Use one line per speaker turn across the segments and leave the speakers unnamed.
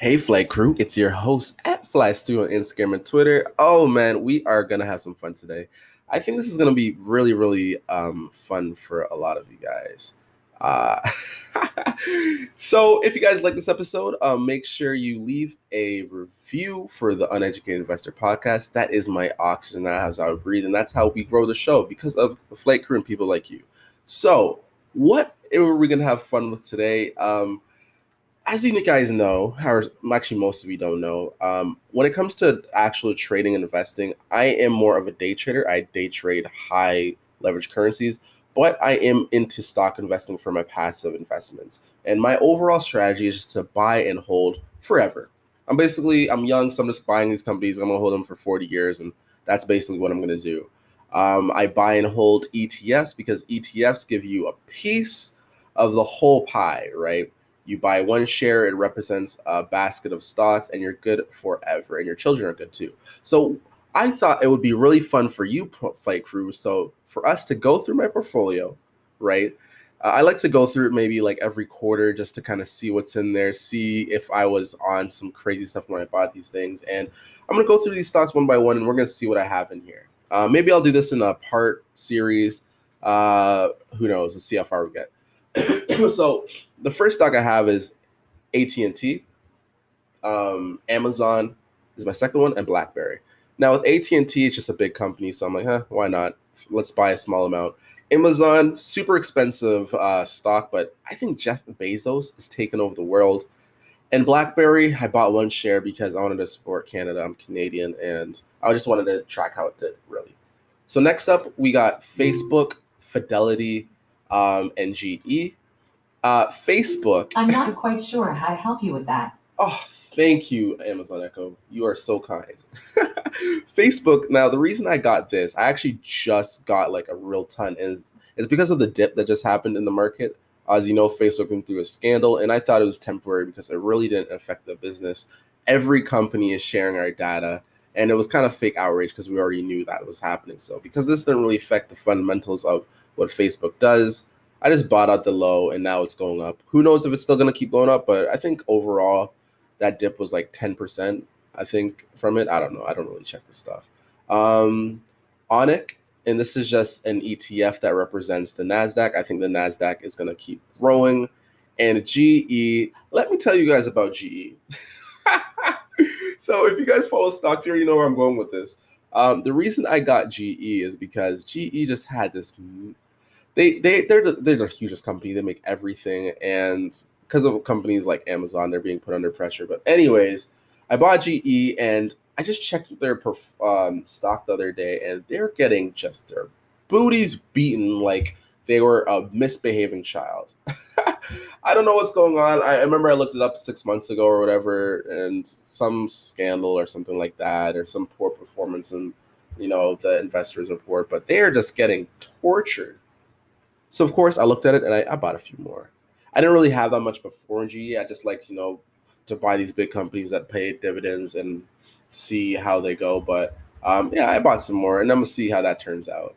Hey Flight Crew, it's your host at Fly Stew on Instagram and Twitter. Oh man, we are gonna have some fun today. I think this is gonna be really, really um, fun for a lot of you guys. Uh, so if you guys like this episode, um, make sure you leave a review for the Uneducated Investor podcast. That is my oxygen. That's how I breathe, and that's how we grow the show because of the Flight Crew and people like you. So, what are we gonna have fun with today? Um, as you guys know, or actually most of you don't know, um, when it comes to actual trading and investing, I am more of a day trader. I day trade high leverage currencies, but I am into stock investing for my passive investments. And my overall strategy is just to buy and hold forever. I'm basically I'm young, so I'm just buying these companies. I'm gonna hold them for 40 years, and that's basically what I'm gonna do. Um, I buy and hold ETFs because ETFs give you a piece of the whole pie, right? You buy one share, it represents a basket of stocks, and you're good forever, and your children are good too. So I thought it would be really fun for you, Flight Crew. So for us to go through my portfolio, right? Uh, I like to go through it maybe like every quarter just to kind of see what's in there, see if I was on some crazy stuff when I bought these things. And I'm going to go through these stocks one by one and we're going to see what I have in here. Uh, maybe I'll do this in a part series. Uh, who knows? Let's see how far we get. So the first stock I have is AT&T. Um, Amazon is my second one, and BlackBerry. Now with AT&T, it's just a big company, so I'm like, huh, why not? Let's buy a small amount. Amazon, super expensive uh, stock, but I think Jeff Bezos is taking over the world. And BlackBerry, I bought one share because I wanted to support Canada. I'm Canadian, and I just wanted to track how it did, really. So next up, we got Facebook, Fidelity, um, and GE. Uh, Facebook.
I'm not quite sure how to help you with that.
Oh, thank you, Amazon Echo. You are so kind. Facebook. Now, the reason I got this, I actually just got like a real ton, is it's because of the dip that just happened in the market. As you know, Facebook went through a scandal, and I thought it was temporary because it really didn't affect the business. Every company is sharing our data, and it was kind of fake outrage because we already knew that was happening. So, because this didn't really affect the fundamentals of what Facebook does. I just bought out the low and now it's going up. Who knows if it's still going to keep going up, but I think overall that dip was like 10%, I think, from it. I don't know. I don't really check this stuff. Um, Onic, and this is just an ETF that represents the NASDAQ. I think the NASDAQ is going to keep growing. And GE, let me tell you guys about GE. so if you guys follow stocks, here you already know where I'm going with this. Um, the reason I got GE is because GE just had this they they they're the, they're the hugest company. They make everything, and because of companies like Amazon, they're being put under pressure. But anyways, I bought GE, and I just checked their um, stock the other day, and they're getting just their booties beaten like they were a misbehaving child. I don't know what's going on. I, I remember I looked it up six months ago or whatever, and some scandal or something like that, or some poor performance in you know the investors report. But they are just getting tortured so of course I looked at it and I, I bought a few more. I didn't really have that much before in GE. I just liked, you know, to buy these big companies that pay dividends and see how they go. But um, yeah, I bought some more and I'm gonna see how that turns out.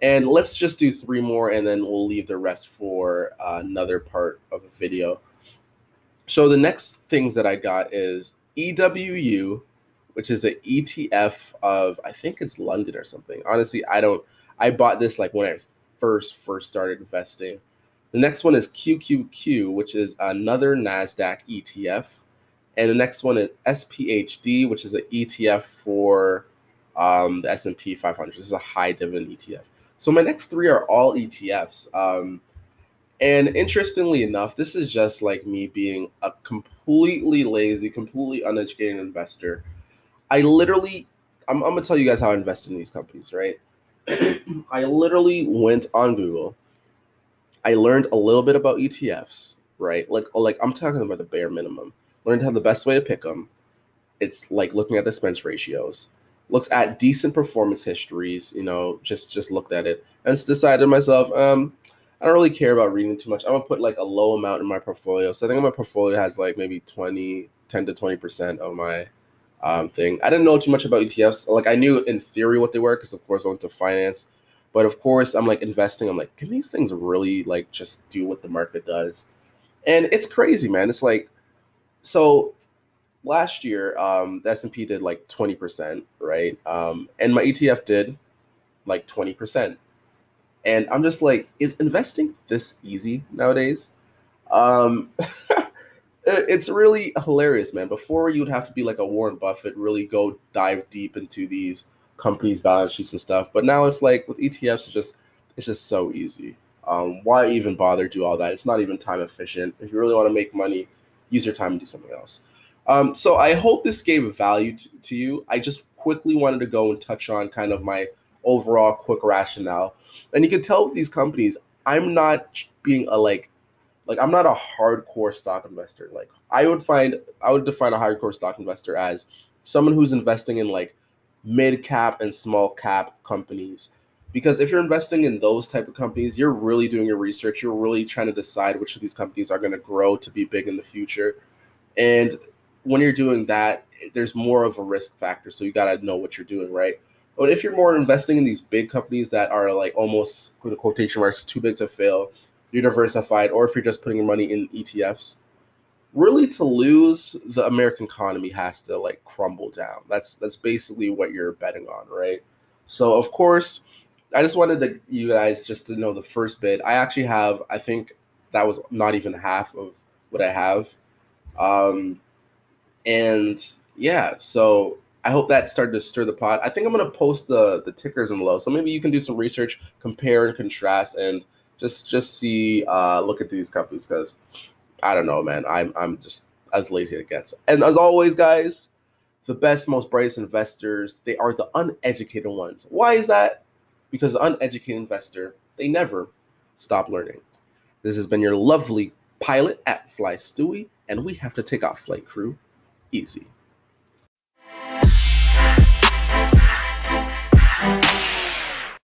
And let's just do three more and then we'll leave the rest for uh, another part of the video. So the next things that I got is EWU, which is an ETF of I think it's London or something. Honestly, I don't. I bought this like when I first first started investing. The next one is QQQ, which is another NASDAQ ETF. And the next one is SPHD, which is an ETF for um, the S&P 500. This is a high dividend ETF. So my next three are all ETFs. Um, and interestingly enough, this is just like me being a completely lazy, completely uneducated investor. I literally, I'm, I'm gonna tell you guys how I invest in these companies, right? I literally went on Google. I learned a little bit about ETFs, right? Like, like I'm talking about the bare minimum. Learned how the best way to pick them. It's like looking at the expense ratios. Looks at decent performance histories. You know, just just looked at it and decided myself, um, I don't really care about reading too much. I'm gonna put like a low amount in my portfolio. So I think my portfolio has like maybe 20, 10 to 20 percent of my um, thing. I didn't know too much about ETFs. Like I knew in theory what they were because of course I went to finance, but of course I'm like investing. I'm like, can these things really like just do what the market does? And it's crazy, man. It's like, so last year, um, the S and P did like twenty percent, right? Um, and my ETF did like twenty percent. And I'm just like, is investing this easy nowadays? Um, it's really hilarious, man. Before you'd have to be like a Warren Buffett, really go dive deep into these companies' balance sheets and stuff. But now it's like with ETFs, it's just it's just so easy. Um, why even bother do all that? It's not even time efficient. If you really want to make money, use your time and do something else. Um, so I hope this gave value to, to you. I just quickly wanted to go and touch on kind of my overall quick rationale. And you can tell with these companies, I'm not being a like like I'm not a hardcore stock investor. Like I would find I would define a hardcore stock investor as someone who's investing in like mid cap and small cap companies. Because if you're investing in those type of companies, you're really doing your research. You're really trying to decide which of these companies are going to grow to be big in the future. And when you're doing that, there's more of a risk factor. So you got to know what you're doing, right? But if you're more investing in these big companies that are like almost quotation marks too big to fail, diversified, or if you're just putting your money in ETFs, really to lose, the American economy has to like crumble down. That's that's basically what you're betting on, right? So of course, I just wanted to, you guys just to know the first bit. I actually have, I think that was not even half of what I have. Um, and yeah, so I hope that started to stir the pot. I think I'm gonna post the the tickers in below, so maybe you can do some research, compare and contrast, and just just see, uh, look at these companies because I don't know, man. I'm I'm just as lazy as it gets. And as always, guys, the best, most brightest investors they are the uneducated ones. Why is that? Because the uneducated investor they never stop learning. This has been your lovely pilot at Fly Stewie, and we have to take off, flight crew. Easy.